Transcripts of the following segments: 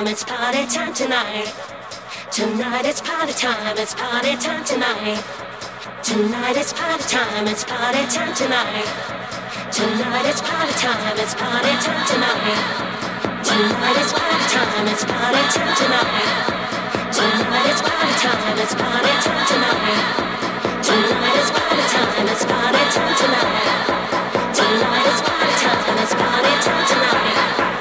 time, it's party time tonight. Tonight it's party time, it's party time tonight. Tonight it's party time, it's party time tonight. Tonight it's party time, it's party time tonight. Tonight it's party time, it's party time tonight. Tonight it's party time, it's party time tonight. Tonight it's party time, it's party time tonight. Tonight it's party time, it's party time tonight.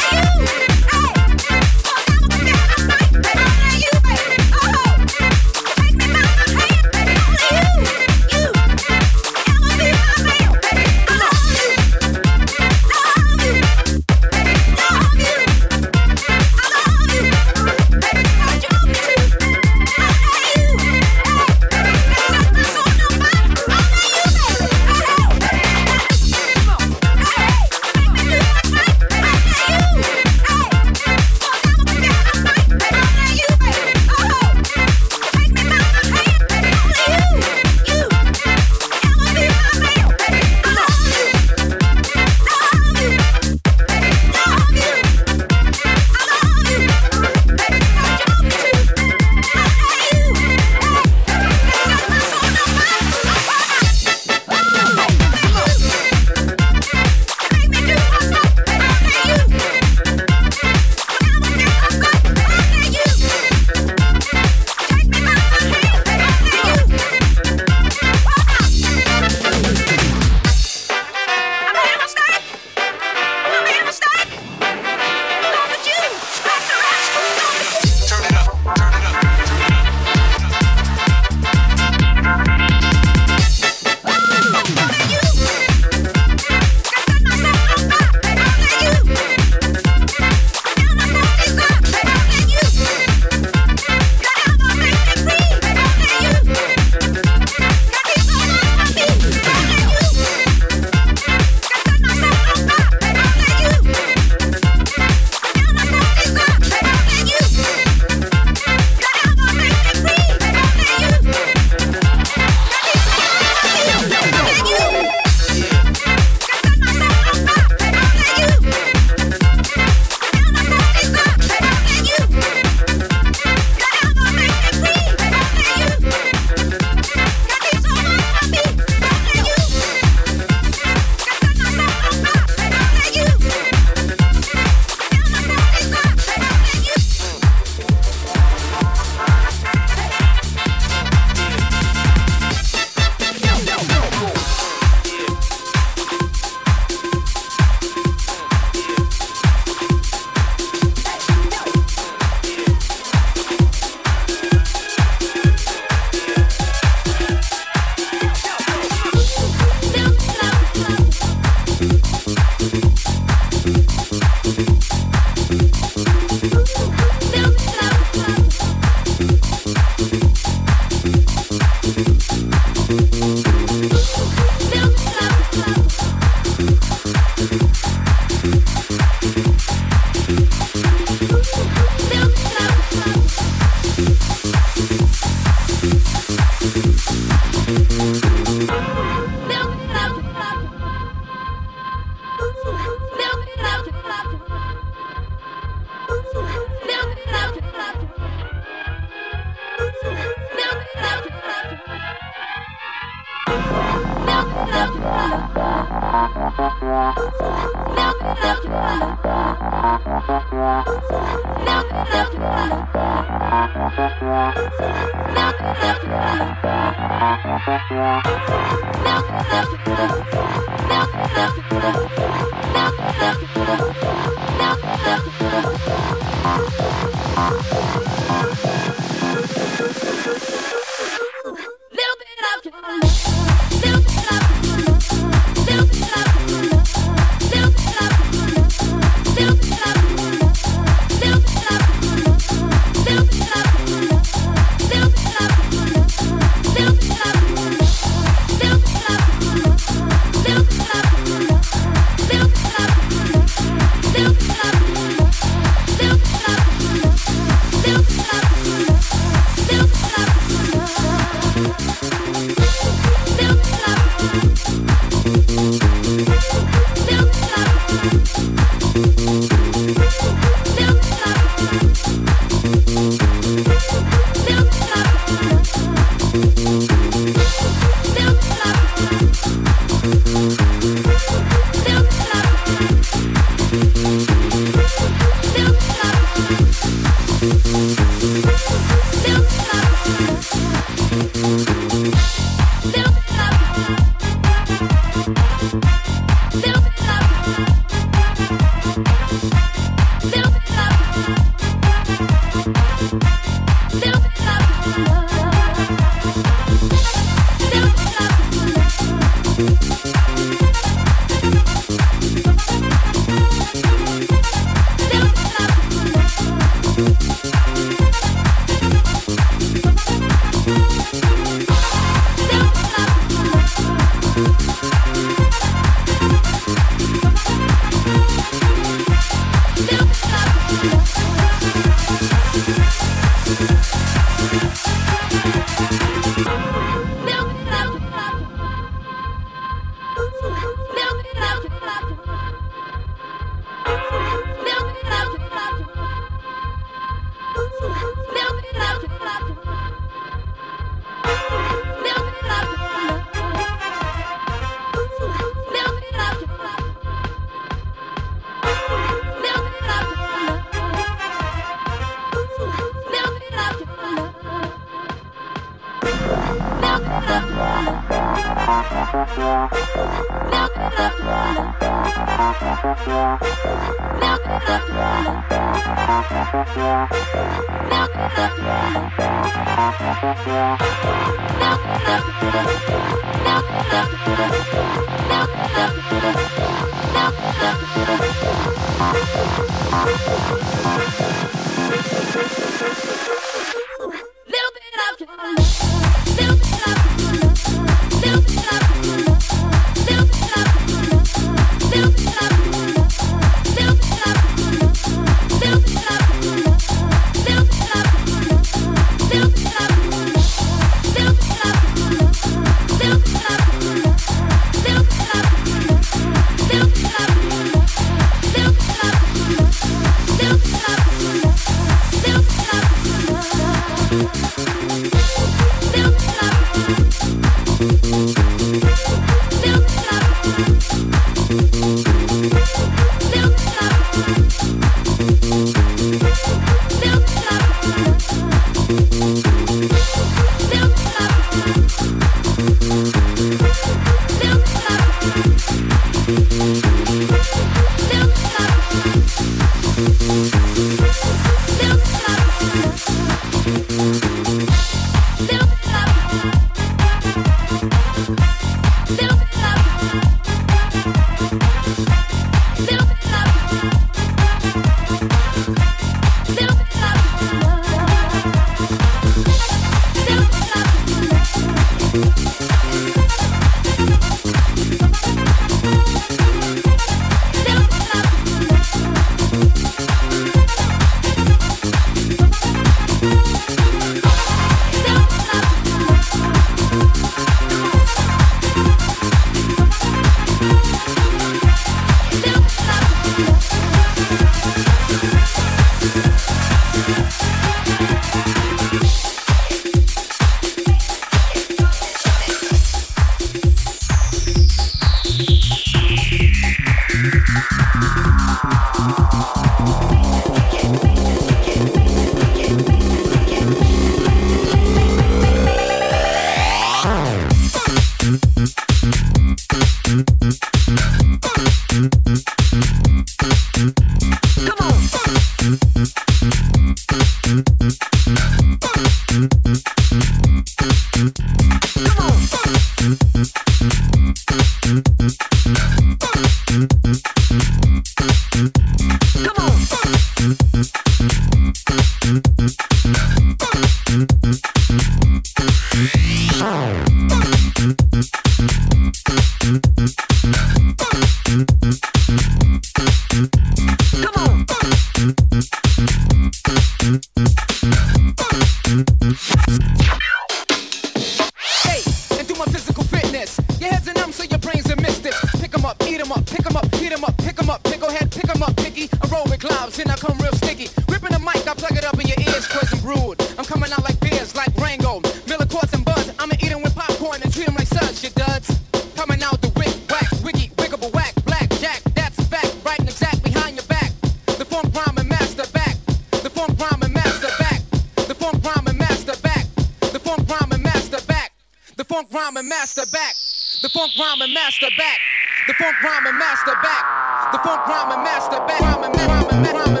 up, hit him up, pick him up, pickle head, pick him up, picky. I roll with clouds, then I come real sticky. Ripping the mic, I plug it up in your ears, poison brewed. I'm coming out like beers, like Rango, Miller Coors and Buzz. I'ma eat him with popcorn and treat him like suds, you duds. Coming out the wick, whack, wiggy, wiggable whack, black, jack, that's a fact, right and exact behind your back. The funk rhyme and master back. The funk rhyme and master back. The funk rhyme and master back. The funk rhyme and master back. The funk rhyme and master back. The funk rhyme and master back. The funk rhyming master back. The funk rhyming master back. Rhyming, rhyming, rhyming.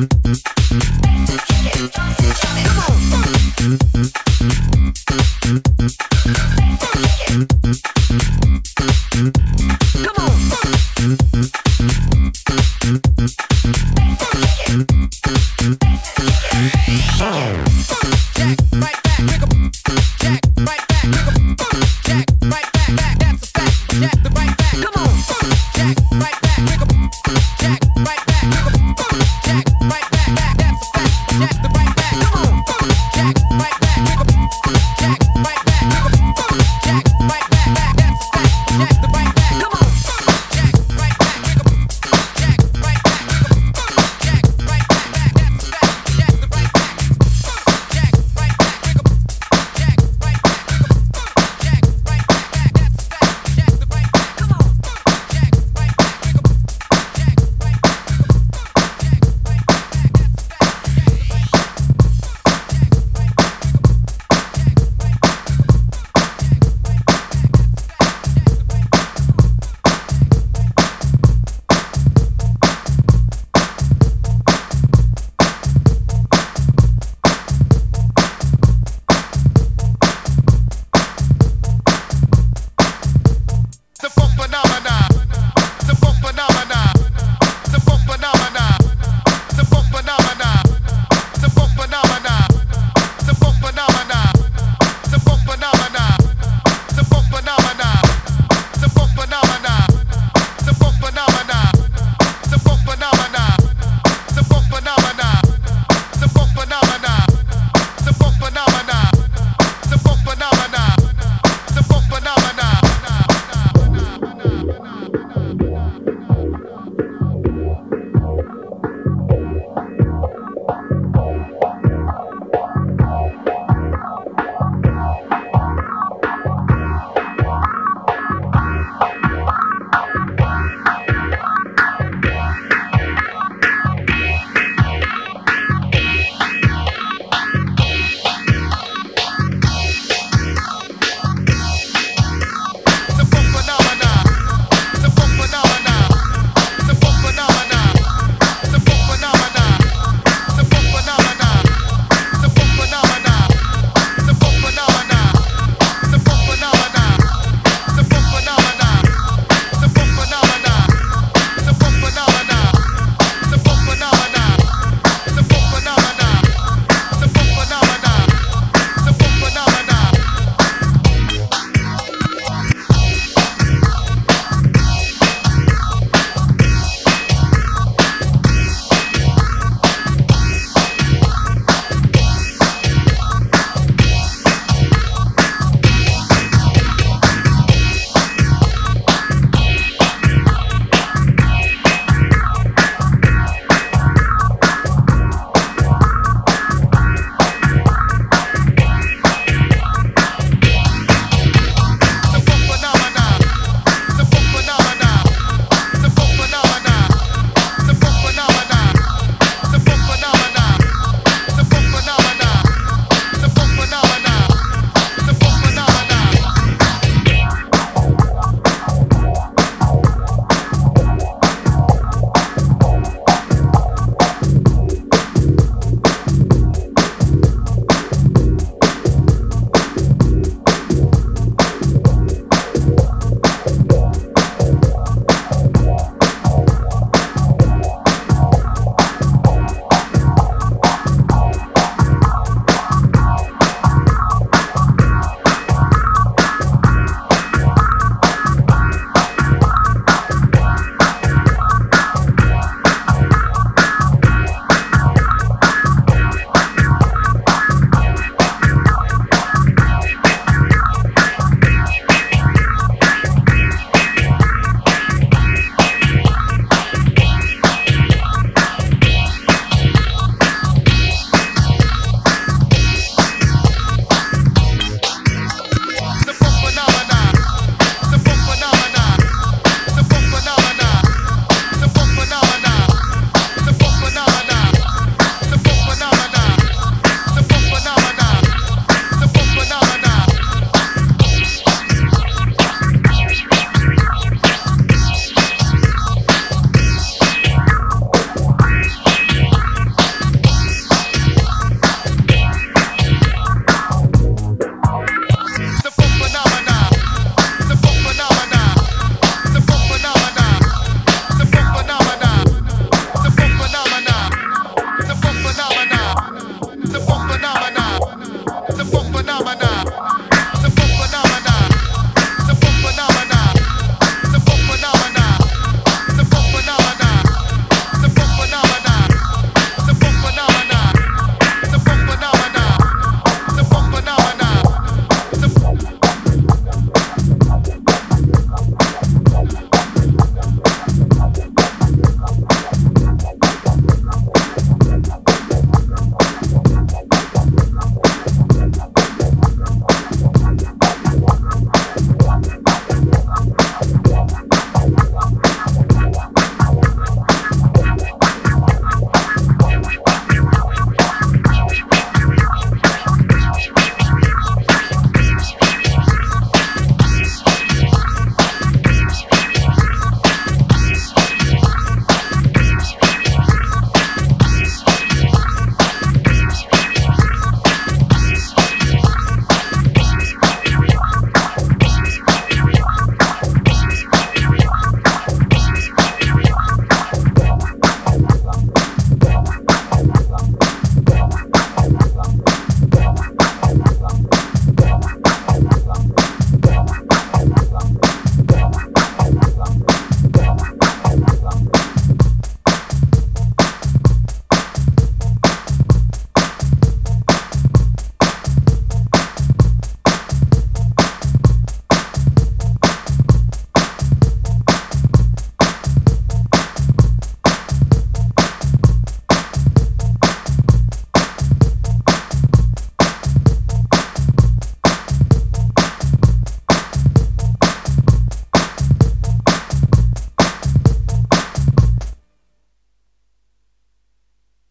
mm-hmm.